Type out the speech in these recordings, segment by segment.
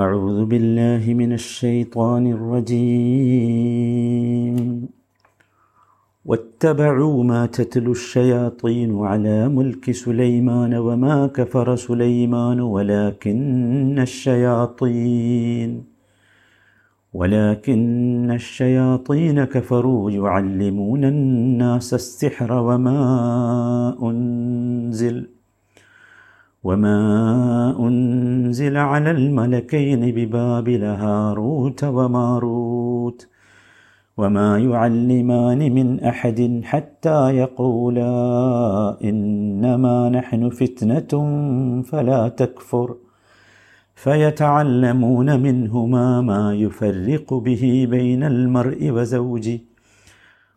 أعوذ بالله من الشيطان الرجيم. واتبعوا ما تتلو الشياطين على ملك سليمان وما كفر سليمان ولكن الشياطين ولكن الشياطين كفروا يعلمون الناس السحر وما أنزل. وما أنزل على الملكين ببابل هاروت وماروت وما يعلمان من أحد حتى يقولا إنما نحن فتنة فلا تكفر فيتعلمون منهما ما يفرق به بين المرء وزوجه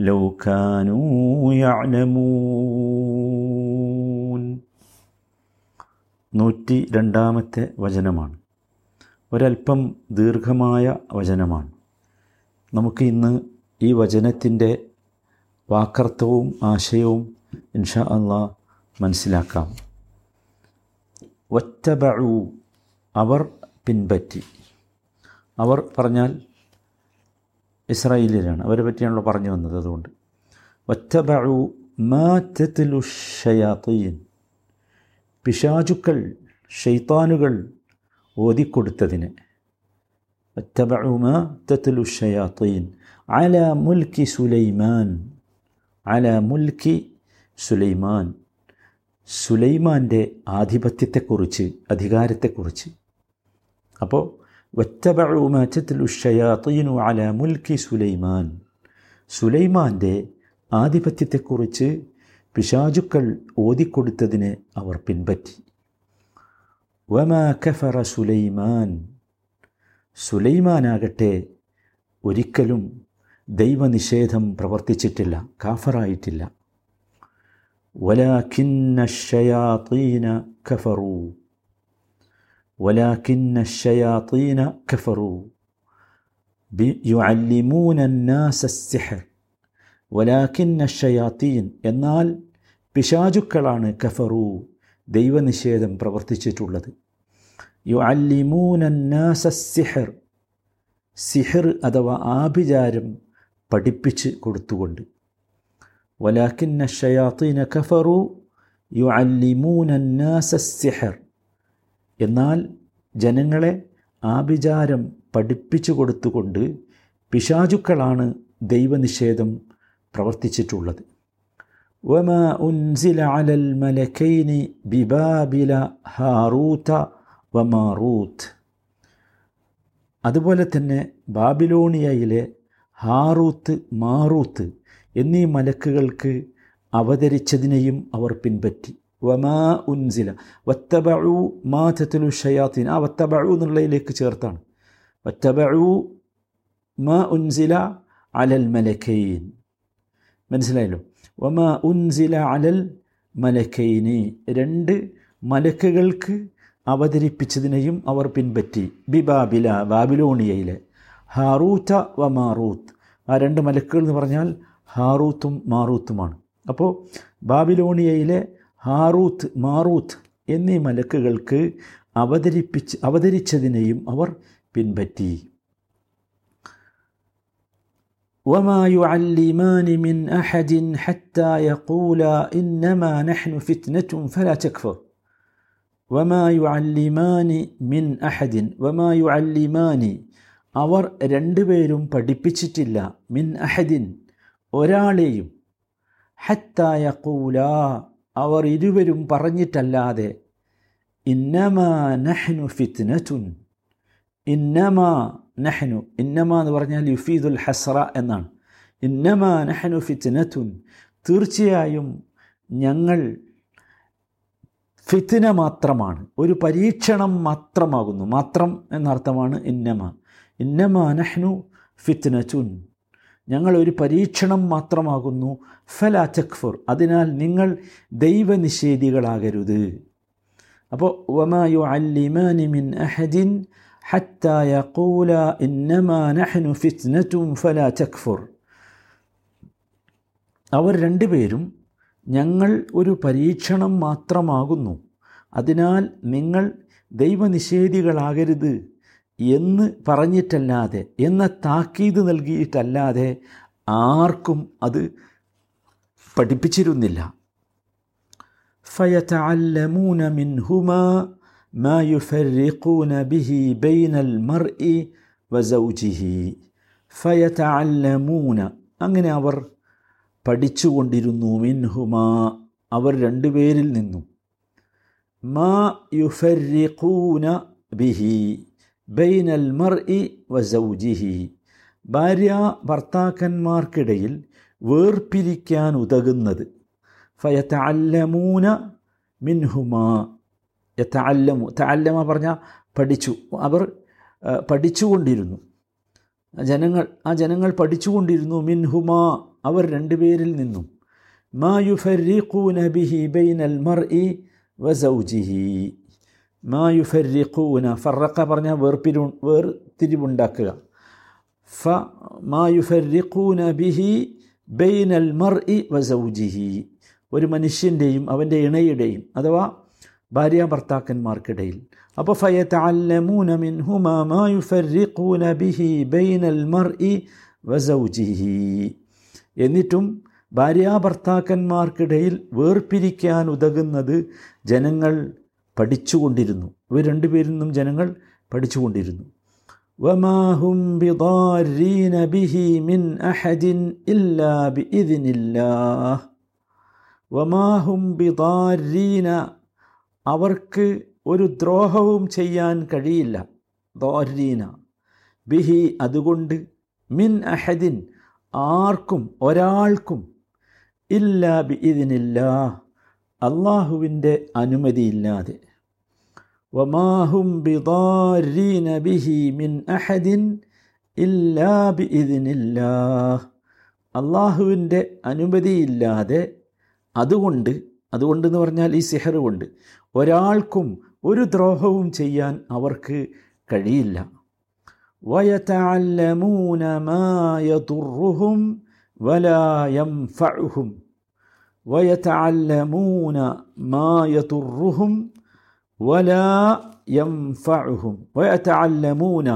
لو كانوا يعلمون നൂറ്റി രണ്ടാമത്തെ വചനമാണ് ഒരൽപ്പം ദീർഘമായ വചനമാണ് നമുക്ക് ഇന്ന് ഈ വചനത്തിൻ്റെ വാക്കർത്ഥവും ആശയവും ഇൻഷാ അള്ളാ മനസ്സിലാക്കാം ഒറ്റബഴു അവർ പിൻപറ്റി അവർ പറഞ്ഞാൽ ഇസ്രായേലിലാണ്. അവരെ പറ്റിയാണല്ലോ പറഞ്ഞു വന്നത് അതുകൊണ്ട്. ഒറ്റബഴു മാറ്റത്തിലു ഷയാത്തീൻ പിശാചുക്കൾ ഷെയ്ത്താനുകൾ ഓതിക്കൊടുത്തതിന്. ഒറ്റബഴു മാറ്റത്തിലു ഷയാത്തീൻ അല മുൽക്കി സുലൈമാൻ. അല മുൽക്കി സുലൈമാൻ. സുലൈമാന്റെ ആധിപത്യത്തെക്കുറിച്ച് അധികാരത്തെക്കുറിച്ച്. അപ്പോൾ വറ്റബഴു മാറ്റത്തിലു ഷയാത്തീനു അല മുൽക്കി സുലൈമാൻ. സുലൈമാന്റെ ആധിപത്യത്തെക്കുറിച്ച് പിശാചുക്കൾ ഓതിക്കൊടുത്തതിന് അവർ പിൻപറ്റി. വമാ കഫറ സുലൈമാൻ. സുലൈമാനാകട്ടെ ഒരിക്കലും ദൈവനിഷേധം പ്രവർത്തിച്ചിട്ടില്ല കാഫറായിട്ടില്ല. വലാഖിന്ന ഷയാത്തീന കഫറു. വലാഖിന്ന ഷയാത്തീന കഫറു യുഅല്ലിമൂന الناس السحر വലാഖിന്ന ഷയാത്തീൻ എന്നാൽ പിശാചുക്കളാണ് കഫറു ദൈവനിഷേധം പ്രവർത്തിച്ചിട്ടുള്ളത് യുഅല്ലിമൂന الناس السحر സിഹർ അഥവാ ആഭിചാരം പഠിപ്പിച്ച് കൊടുത്തുകൊണ്ട് വലാക്കിന്ന ഷയാത്തീന കഫറു യു അല്ലിമൂനന്നാസ സിഹർ എന്നാൽ ജനങ്ങളെ ആഭിചാരം പഠിപ്പിച്ചു കൊടുത്തുകൊണ്ട് പിശാചുക്കളാണ് ദൈവനിഷേധം പ്രവർത്തിച്ചിട്ടുള്ളത്. വമ ഉൻസില അലൽ മലക്കൈനി ബിബാബില ഹാറൂത്ത വമാറൂത്ത് അതുപോലെ തന്നെ ബാബിലോണിയയിലെ ഹാറൂത്ത് മാറൂത്ത് എന്നീ മലക്കുകൾക്ക് അവതരിച്ചതിനെയും അവർ പിൻപറ്റി. വമാ ഉൻസില. വത്തബഴു മാ തത്തലു ഷയാത്തീൻ. ആ വത്തബഴു എന്നുള്ളതിലേക്ക് ചേർത്താണ്. വത്തബഴു മാ ഉൻസില അലൽ മലക്കൈൻ. മനസ്സിലായല്ലോ? വമാ ഉൻസില അലൽ മലക്കൈനി. രണ്ട് മലക്കുകൾക്ക് അവതരിപ്പിച്ചതിനെയും അവർ പിൻപറ്റി. ബിബാബില ബാബിലോണിയയിലെ. ഹാറൂത്ത വ മാറൂത്ത് ആ രണ്ട് മലക്കുകൾ എന്ന് പറഞ്ഞാൽ ഹാറൂത്തും മാറൂത്തുമാണ്. അപ്പോൾ ബാബിലോണിയയിലെ ഹാറൂത്ത് മാറൂത്ത് എന്നീ മലക്കുകൾക്ക് അവതരിപ്പിച്ച് അവതരിച്ചതിനെയും അവർ പിൻപറ്റി وما يعلمان من أحد حتى يقولا إنما نحن فتنة فلا تكفر വമാ യുഅല്ലിമാനി മിൻ അഹദിൻ വമാ യുഅല്ലിമാനി അവർ രണ്ടുപേരും പഠിപ്പിച്ചിട്ടില്ല മിൻ അഹദിൻ ഒരാളെയും ഹത്തായ കൂല അവർ ഇരുവരും പറഞ്ഞിട്ടല്ലാതെ ഇന്നമാ നഹ്നു ഫിത്നത്തുൻ ഇന്നമാ നഹ്നു ഇന്നമ എന്ന് പറഞ്ഞാൽ യുഫീദുൽ ഹസ്ര എന്നാണ്. ഇന്നമാ നഹ്നു ഫിത്നത്തുൻ തീർച്ചയായും ഞങ്ങൾ ഫിത്തിന മാത്രമാണ്. ഒരു പരീക്ഷണം മാത്രമാകുന്നു. മാത്രം എന്നർത്ഥമാണ് ഇന്നമ. ഇന്നമ നഹ്നു ഫിത്നറ്റുൻ ഞങ്ങൾ ഒരു പരീക്ഷണം മാത്രമാകുന്നു. ഫല ചക്ഫുർ അതിനാൽ നിങ്ങൾ ദൈവനിഷേധികളാകരുത്. അപ്പോൾ വമായു അല്ലിമാനിമിൻ അഹദിൻ ഹത്തായ യഖൂല ഇന്നമാ നഹ്നു ഫിത്നതും ഫല ചക്ഫുർ അവർ രണ്ടുപേരും ഞങ്ങൾ ഒരു പരീക്ഷണം മാത്രമാകുന്നു. അതിനാൽ നിങ്ങൾ ദൈവനിഷേധികളാകരുത്. എന്ന് പറഞ്ഞിട്ടല്ലാതെ എന്ന താക്കീത് നൽകിയിട്ടല്ലാതെ ആർക്കും അത് പഠിപ്പിച്ചിരുന്നില്ല فيتعلمون منهما ما يفرقون به بين المرء وزوجه فيتعلمون അങ്ങനെ അവർ പഠിച്ചുകൊണ്ടിരുന്നു മിൻഹുമാ അവർ രണ്ടുപേരിൽ നിന്നും മാ യുഫരിഖൂന ബിഹി ബൈനൽ മർ ഇ വസൗജിഹി. ഭാര്യ ഭർത്താക്കന്മാർക്കിടയിൽ വേർപിരിക്കാൻ ഉതകുന്നത് ഫയത്തല്ലമൂന മിൻഹുമാ. യത്തല്ലമു തല്ലമ പറഞ്ഞാൽ പഠിച്ചു. അവർ പഠിച്ചുകൊണ്ടിരുന്നു. ജനങ്ങൾ ആ ജനങ്ങൾ പഠിച്ചുകൊണ്ടിരുന്നു മിൻഹുമാ. അവർ രണ്ടുപേരിൽ നിന്നും. മാ യുഫരിഖൂന ബിഹി ബൈനൽ ഇ വസൗജിഹി. മാ യുഫരിഖൂന ഫറക്ക പറഞ്ഞാൽ വേർപിരു വേർതിരിവുണ്ടാക്കുക. ഫ മാ യുഫരിഖൂന ബിഹി ബൈനൽ ഇ വസൗജിഹി ഒരു മനുഷ്യന്റെയും അവന്റെ ഇണയുടെയും അഥവാ ഭാര്യ ഭർത്താക്കന്മാർക്കിടയിൽ അപ്പോൾ ഫയത്തല്ലമൂന മിൻഹുമാ മാ ബിഹി ബൈനൽ മർഇ വസൗജിഹി എന്നിട്ടും ഭാര്യാഭർത്താക്കന്മാർക്കിടയിൽ വേർപിരിക്കാൻ ഉതകുന്നത് ജനങ്ങൾ പഠിച്ചുകൊണ്ടിരുന്നു. ഇവർ രണ്ടുപേരിൽ നിന്നും ജനങ്ങൾ പഠിച്ചുകൊണ്ടിരുന്നു. വമാഹും ബിഹി മിൻ അഹദിൻ ഇല്ലാ വമാഹും അവർക്ക് ഒരു ദ്രോഹവും ചെയ്യാൻ കഴിയില്ല. ദോരീന ബിഹി അതുകൊണ്ട് മിൻ അഹദിൻ ആർക്കും ഒരാൾക്കും ഇല്ല ബി ഇതിനില്ല അള്ളാഹുവിന്റെ അനുമതിയില്ലാതെ. വമാഹും ബിഹി മിൻ അഹദിൻ ഇല്ലാ അള്ളാഹുവിന്റെ അനുമതിയില്ലാതെ അതുകൊണ്ട് അതുകൊണ്ട് എന്ന് പറഞ്ഞാൽ ഈ സിഹർ കൊണ്ട് ഒരാൾക്കും ഒരു ദ്രോഹവും ചെയ്യാൻ അവർക്ക് കഴിയില്ല. വയതഅല്ലമൂന മാ വലായം വലാ ويتعلمون ما يضرهم വലാ ينفعهم ويتعلمون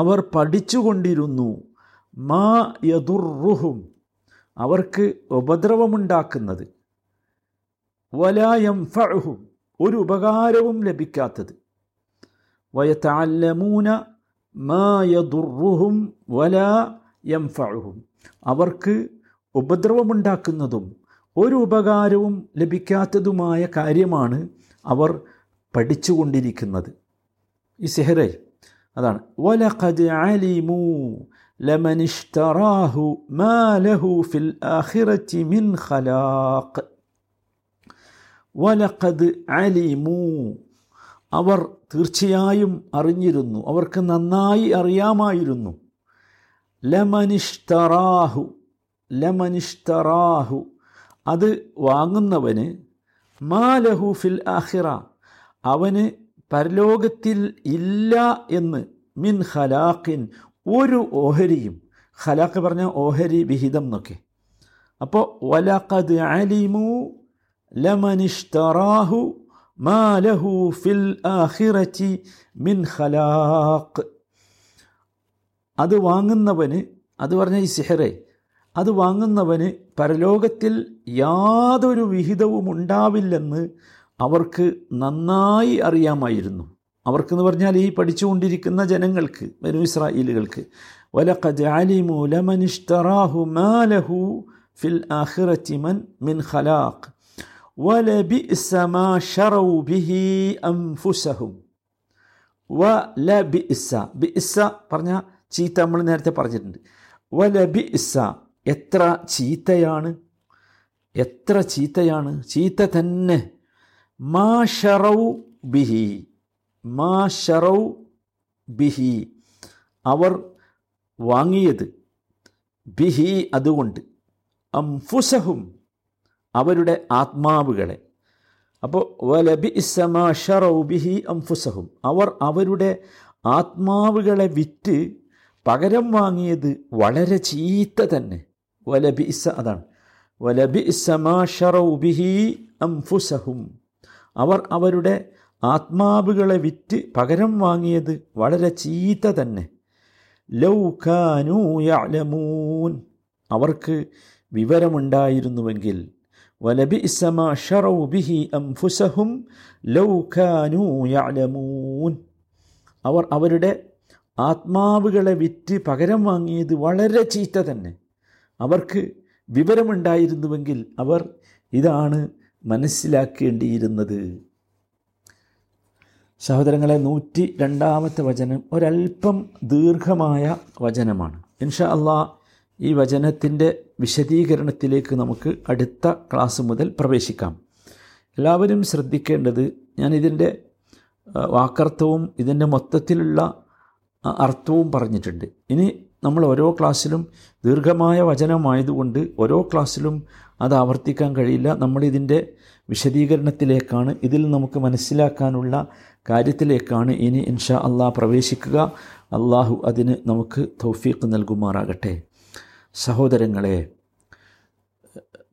അവർ പഠിച്ചുകൊണ്ടിരുന്നു മാ യതുറുഹും അവർക്ക് ഉപദ്രവമുണ്ടാക്കുന്നത്. വലാ ഫഴുഹും ഒരു ഉപകാരവും ലഭിക്കാത്തത്. വയത്തല്ലമൂന മാ യതുറുഹും വലാ യംഫഅഹും അവർക്ക് ഉപദ്രവമുണ്ടാക്കുന്നതും ഒരു ഉപകാരവും ലഭിക്കാത്തതുമായ കാര്യമാണ് അവർ പഠിച്ചുകൊണ്ടിരിക്കുന്നത്. ഈ സെഹറെ അതാണ്. വലഖദ് അലിമു ലമൻ ഇഷ്തറാഹു മാ ലഹു ഫിൽ മിൻ ഖലാഖ്. വലഖദ് അലിമു അവർ തീർച്ചയായും അറിഞ്ഞിരുന്നു. അവർക്ക് നന്നായി അറിയാമായിരുന്നു. ലമനിഷ്തറാഹു ലമനിഷ്തറാഹു അത് വാങ്ങുന്നവന് മാലഹു ഫിൽ ആഹിറ അവന് പരലോകത്തിൽ ഇല്ല എന്ന് മിൻ ഹലാഖിൻ ഒരു ഓഹരിയും ഖലാഖ് പറഞ്ഞ ഓഹരി വിഹിതം എന്നൊക്കെ. അപ്പോൾ വലഖദ് അലിമു ലമനിഷ്തറാഹു മാലഹു ഫിൽ ആഹിറച്ചി മിൻ ഖലാഖ്. അത് വാങ്ങുന്നവന് അത് പറഞ്ഞ ഈ സിഹറെ അത് വാങ്ങുന്നവന് പരലോകത്തിൽ യാതൊരു വിഹിതവും ഉണ്ടാവില്ലെന്ന് അവർക്ക് നന്നായി അറിയാമായിരുന്നു അവർക്കെന്ന് പറഞ്ഞാൽ ഈ പഠിച്ചുകൊണ്ടിരിക്കുന്ന ജനങ്ങൾക്ക് വനു ഇസ്രായേലുകൾക്ക് വലഖദ് അലിമു ലമനിഷ്തറാഹു മാലഹു ഫിൽ ആഖിററ്റി മൻ മിൻ ഖലാഖ് ولبئس ما شروا به أنفسهم ولبئس ബിഇസ പറഞ്ഞ ചീത്ത നമ്മൾ നേരത്തെ പറഞ്ഞിട്ടുണ്ട് വലബിഇസ എത്ര ചീത്തയാണ്? എത്ര ചീത്തയാണ്? ചീത്ത തന്നെ. മാ ഷറൗ ബിഹി. മാ ഷറൗ ബിഹി. അവർ വാങ്ങിയത് ബിഹി അതുകൊണ്ട്. അംഫുസഹും അവരുടെ ആത്മാവുകളെ. അപ്പോൾ വലബി ബിഹി അംഫുസഹും. അവർ അവരുടെ ആത്മാവുകളെ വിറ്റ് പകരം വാങ്ങിയത് വളരെ ചീത്ത തന്നെ. വലബി ഇസ അതാണ് വലബി ബിഹി അംഫുസഹും. അവർ അവരുടെ ആത്മാവുകളെ വിറ്റ് പകരം വാങ്ങിയത് വളരെ ചീത്ത തന്നെ. ലൗഖാനൂ യഅലമൂൻ. അവർക്ക് വിവരമുണ്ടായിരുന്നുവെങ്കിൽ. വലബി ഇസമാ ഷറൗ ബിഹി അംഫുസഹും ലൗഖാനൂ യഅലമൂൻ. അവർ അവരുടെ ആത്മാവുകളെ വിറ്റ് പകരം വാങ്ങിയത് വളരെ ചീത്ത തന്നെ. അവർക്ക് വിവരമുണ്ടായിരുന്നുവെങ്കിൽ അവർ ഇതാണ് മനസ്സിലാക്കേണ്ടിയിരുന്നത്. സഹോദരങ്ങളെ നൂറ്റി രണ്ടാമത്തെ വചനം ഒരല്പം ദീർഘമായ വചനമാണ്. ഇൻഷാ അള്ളാ ഈ വചനത്തിന്റെ വിശദീകരണത്തിലേക്ക് നമുക്ക് അടുത്ത ക്ലാസ് മുതൽ പ്രവേശിക്കാം. എല്ലാവരും ശ്രദ്ധിക്കേണ്ടത് ഞാനിതിന്റെ വാക്കർത്ഥവും ഇതിന്റെ മൊത്തത്തിലുള്ള അർത്ഥവും പറഞ്ഞിട്ടുണ്ട്. ഇനി നമ്മൾ ഓരോ ക്ലാസ്സിലും ദീർഘമായ വചനമായതുകൊണ്ട് ഓരോ ക്ലാസ്സിലും അത് ആവർത്തിക്കാൻ കഴിയില്ല. നമ്മളിതിന്റെ വിശദീകരണത്തിലേക്കാണ് ഇതിൽ നമുക്ക് മനസ്സിലാക്കാനുള്ള കാര്യത്തിലേക്കാണ് ഇനി ഇൻഷാ അള്ളാഹ് പ്രവേശിക്കുക. അള്ളാഹു അതിന് നമുക്ക് തൗഫീഖ് നൽകുമാറാകട്ടെ. സഹോദരങ്ങളെ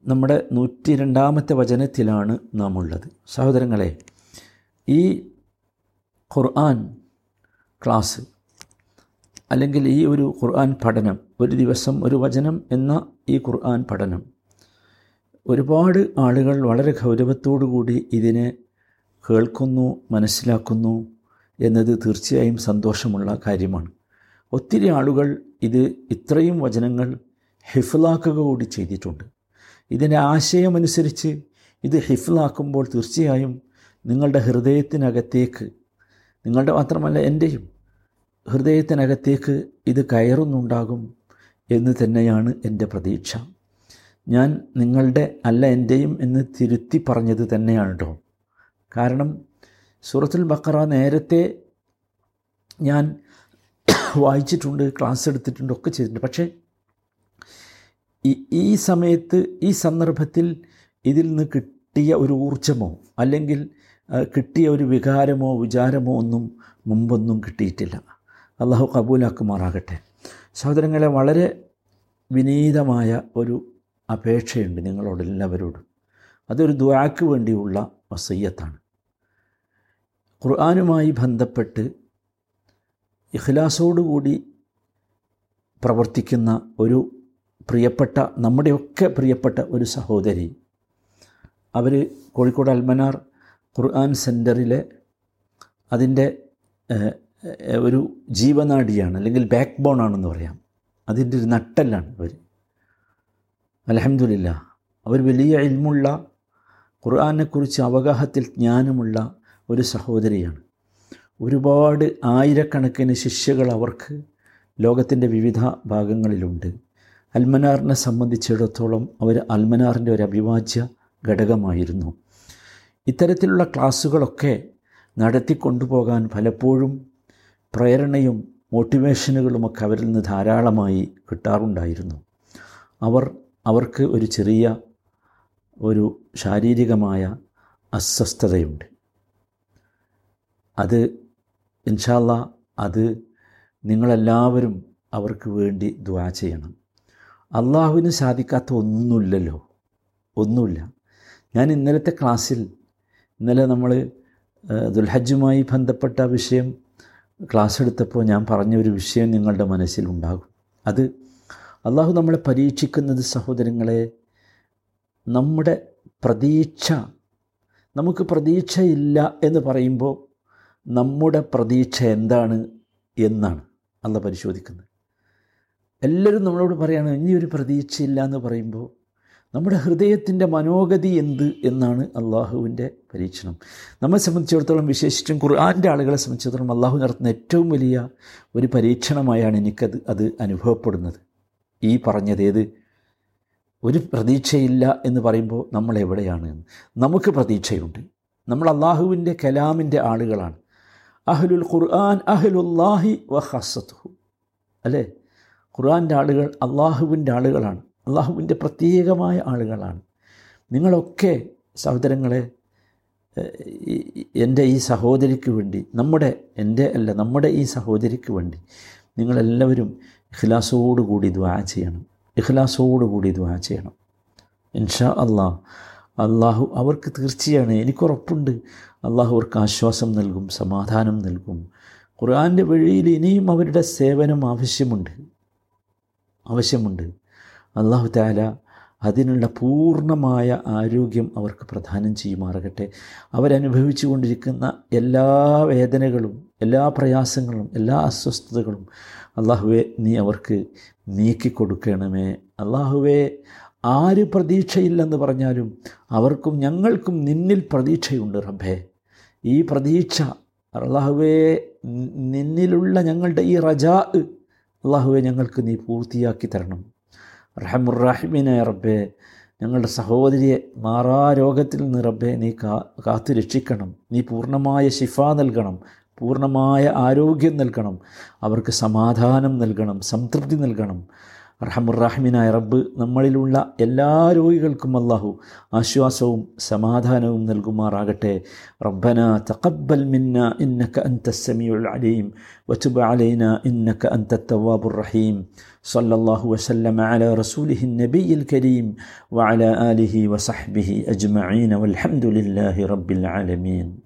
നമ്മുടെ നൂറ്റി രണ്ടാമത്തെ വചനത്തിലാണ് നാം ഉള്ളത് സഹോദരങ്ങളെ ഈ ഖുർആൻ ക്ലാസ് അല്ലെങ്കിൽ ഈ ഒരു ഖുർആൻ പഠനം ഒരു ദിവസം ഒരു വചനം എന്ന ഈ ഖുർആൻ പഠനം. ഒരുപാട് ആളുകൾ വളരെ കൂടി ഇതിനെ കേൾക്കുന്നു മനസ്സിലാക്കുന്നു എന്നത് തീർച്ചയായും സന്തോഷമുള്ള കാര്യമാണ്. ഒത്തിരി ആളുകൾ ഇത് ഇത്രയും വചനങ്ങൾ ഹിഫ്ലാക്കുക കൂടി ചെയ്തിട്ടുണ്ട്. ഇതിന്റെ ആശയമനുസരിച്ച് ഇത് ഹിഫ്ലാക്കുമ്പോൾ തീർച്ചയായും നിങ്ങളുടെ ഹൃദയത്തിനകത്തേക്ക് നിങ്ങളുടെ മാത്രമല്ല എന്റെയും ഹൃദയത്തിനകത്തേക്ക് ഇത് കയറുന്നുണ്ടാകും എന്ന് തന്നെയാണ് എന്റെ പ്രതീക്ഷ. ഞാൻ നിങ്ങളുടെ അല്ല എന്റെയും എന്ന് തിരുത്തി പറഞ്ഞത് തന്നെയാണ് കേട്ടോ. കാരണം സൂറത്തുൽ ബക്കറ നേരത്തെ ഞാൻ വായിച്ചിട്ടുണ്ട് ക്ലാസ് എടുത്തിട്ടുണ്ട് ഒക്കെ ചെയ്തിട്ടുണ്ട്. പക്ഷേ ഈ സമയത്ത് ഈ സന്ദർഭത്തിൽ ഇതിൽ നിന്ന് കിട്ടിയ ഒരു ഊർജമോ അല്ലെങ്കിൽ കിട്ടിയ ഒരു വികാരമോ വിചാരമോ ഒന്നും മുമ്പൊന്നും കിട്ടിയിട്ടില്ല. അള്ളാഹു കബൂലാക്കുമാറാകട്ടെ. സഹോദരങ്ങളെ വളരെ വിനീതമായ ഒരു അപേക്ഷയുണ്ട് നിങ്ങളോട് എല്ലാവരോടും. അതൊരു ദ്വാക്ക് വേണ്ടിയുള്ള വസയ്യത്താണ് ഖുർആാനുമായി ബന്ധപ്പെട്ട് ഇഖ്ലാസോടുകൂടി പ്രവർത്തിക്കുന്ന ഒരു പ്രിയപ്പെട്ട നമ്മുടെയൊക്കെ പ്രിയപ്പെട്ട ഒരു സഹോദരി അവർ കോഴിക്കോട് അൽമനാർ ഖുർആൻ സെന്ററിലെ അതിന്റെ ഒരു ജീവനാടിയാണ് അല്ലെങ്കിൽ ബാക്ക് ബോൺ ആണെന്ന് പറയാം. അതിന്റെ ഒരു നട്ടല്ലാണ് അവർ അലഹമില്ല അവർ വലിയ ഇൽമുള്ള ഖുർആാനെക്കുറിച്ച് അവഗാഹത്തിൽ ജ്ഞാനമുള്ള ഒരു സഹോദരിയാണ്. ഒരുപാട് ആയിരക്കണക്കിന് ശിഷ്യകൾ അവർക്ക് ലോകത്തിന്റെ വിവിധ ഭാഗങ്ങളിലുണ്ട്. അൽമനാറിനെ സംബന്ധിച്ചിടത്തോളം അവർ അൽമനാറിന്റെ ഒരു അവിഭാജ്യ ഘടകമായിരുന്നു. ഇത്തരത്തിലുള്ള ക്ലാസ്സുകളൊക്കെ നടത്തിക്കൊണ്ടുപോകാൻ പലപ്പോഴും പ്രേരണയും മോട്ടിവേഷനുകളുമൊക്കെ അവരിൽ നിന്ന് ധാരാളമായി കിട്ടാറുണ്ടായിരുന്നു. അവർ അവർക്ക് ഒരു ചെറിയ ഒരു ശാരീരികമായ അസ്വസ്ഥതയുണ്ട്. അത് ഇൻഷാല്ല അത് നിങ്ങളെല്ലാവരും അവർക്ക് വേണ്ടി ദ്വാ ചെയ്യണം. അള്ളാഹുവിന് സാധിക്കാത്ത ഒന്നുമില്ലല്ലോ. ഒന്നുമില്ല. ഞാൻ ഇന്നലത്തെ ക്ലാസ്സിൽ ഇന്നലെ നമ്മൾ ദുൽഹജ്ജുമായി ബന്ധപ്പെട്ട വിഷയം ക്ലാസ് എടുത്തപ്പോൾ ഞാൻ പറഞ്ഞ ഒരു വിഷയം നിങ്ങളുടെ മനസ്സിലുണ്ടാകും അത് അള്ളാഹു നമ്മളെ പരീക്ഷിക്കുന്നത് സഹോദരങ്ങളെ നമ്മുടെ പ്രതീക്ഷ നമുക്ക് പ്രതീക്ഷയില്ല എന്ന് പറയുമ്പോൾ നമ്മുടെ പ്രതീക്ഷ എന്താണ് എന്നാണ് അല്ല പരിശോധിക്കുന്നത്. എല്ലാവരും നമ്മളോട് പറയുകയാണ് ഇനി ഒരു പ്രതീക്ഷയില്ല എന്ന് പറയുമ്പോൾ നമ്മുടെ ഹൃദയത്തിന്റെ മനോഗതി എന്ത് എന്നാണ് അള്ളാഹുവിന്റെ പരീക്ഷണം. നമ്മെ സംബന്ധിച്ചിടത്തോളം വിശേഷിച്ചും ഖുർആാന്റെ ആളുകളെ സംബന്ധിച്ചിടത്തോളം അള്ളാഹു നടത്തുന്ന ഏറ്റവും വലിയ ഒരു പരീക്ഷണമായാണ് എനിക്കത് അത് അനുഭവപ്പെടുന്നത്. ഈ പറഞ്ഞത് ഏത് ഒരു പ്രതീക്ഷയില്ല എന്ന് പറയുമ്പോൾ നമ്മൾ എവിടെയാണ് നമുക്ക് പ്രതീക്ഷയുണ്ട്. നമ്മൾ അള്ളാഹുവിന്റെ കലാമിന്റെ ആളുകളാണ്. അഹ്ലുൽ ഖുർആൻ അഹ്ലുല്ലാഹി വ ഹസത്തുഹു അല്ലേ? ഖുർആന്റെ ആളുകൾ അള്ളാഹുവിന്റെ ആളുകളാണ്. അള്ളാഹുവിന്റെ പ്രത്യേകമായ ആളുകളാണ്. നിങ്ങളൊക്കെ സഹോദരങ്ങളെ എന്റെ ഈ സഹോദരിക്ക് വേണ്ടി നമ്മുടെ എന്റെ അല്ല നമ്മുടെ ഈ സഹോദരിക്ക് വേണ്ടി നിങ്ങളെല്ലാവരും ഇഖ്ലാസോടുകൂടി ദ്വാ ചെയ്യണം. ഇഖ്ലാസോടുകൂടി ദ്വാ ചെയ്യണം. ഇൻഷാ അള്ളാഹ് അള്ളാഹു അവർക്ക് തീർച്ചയാണ്. എനിക്കുറപ്പുണ്ട് അള്ളാഹു അവർക്ക് ആശ്വാസം നൽകും സമാധാനം നൽകും. ഖുർആാന്റെ വഴിയിൽ ഇനിയും അവരുടെ സേവനം ആവശ്യമുണ്ട്. ആവശ്യമുണ്ട്. അള്ളാഹു താല അതിനുള്ള പൂർണമായ ആരോഗ്യം അവർക്ക് പ്രദാനം ചെയ്യുമാറാകട്ടെ. അവരനുഭവിച്ചു കൊണ്ടിരിക്കുന്ന എല്ലാ വേദനകളും എല്ലാ പ്രയാസങ്ങളും എല്ലാ അസ്വസ്ഥതകളും അള്ളാഹുവെ നീ അവർക്ക് നീക്കി നീക്കിക്കൊടുക്കണമേ. അള്ളാഹുവെ ആര് പ്രതീക്ഷയില്ലെന്ന് പറഞ്ഞാലും അവർക്കും ഞങ്ങൾക്കും നിന്നിൽ പ്രതീക്ഷയുണ്ട് റബ്ബേ. ഈ പ്രതീക്ഷ അള്ളാഹുവെ നിന്നിലുള്ള ഞങ്ങളുടെ ഈ റജാ അള്ളാഹുവെ ഞങ്ങൾക്ക് നീ പൂർത്തിയാക്കി തരണം. റഹമുറാഹിമിനെ റബ്ബെ. ഞങ്ങളുടെ സഹോദരിയെ മാറാ രോഗത്തിൽ നിന്ന് റബ്ബെ നീ കാ കാത്തു രക്ഷിക്കണം. നീ പൂർണമായ ശിഫ നൽകണം. പൂർണമായ ആരോഗ്യം നൽകണം. അവർക്ക് സമാധാനം നൽകണം സംതൃപ്തി നൽകണം. റഹമുറാഹിമിനായ റബ്ബ് നമ്മളിലുള്ള എല്ലാ രോഗികൾക്കും അള്ളാഹു ആശ്വാസവും സമാധാനവും നൽകുമാറാകട്ടെ. റബ്ബന തഖബ്ബൽ മിന്ന ഇന്നക അൻത സമീഉൽ അലീം വതുബ് അലൈന ഇന്നക അൻത തവ്വാബുർ റഹീം. സല്ലല്ലാഹു വസല്ലമ അലാ റസൂലിഹി നബിയിൽ കരീം വഅലാ ആലിഹി വസഹ്ബിഹി അജ്മഈൻ. വൽഹംദുലില്ലാഹി റബ്ബിൽ ആലമീൻ.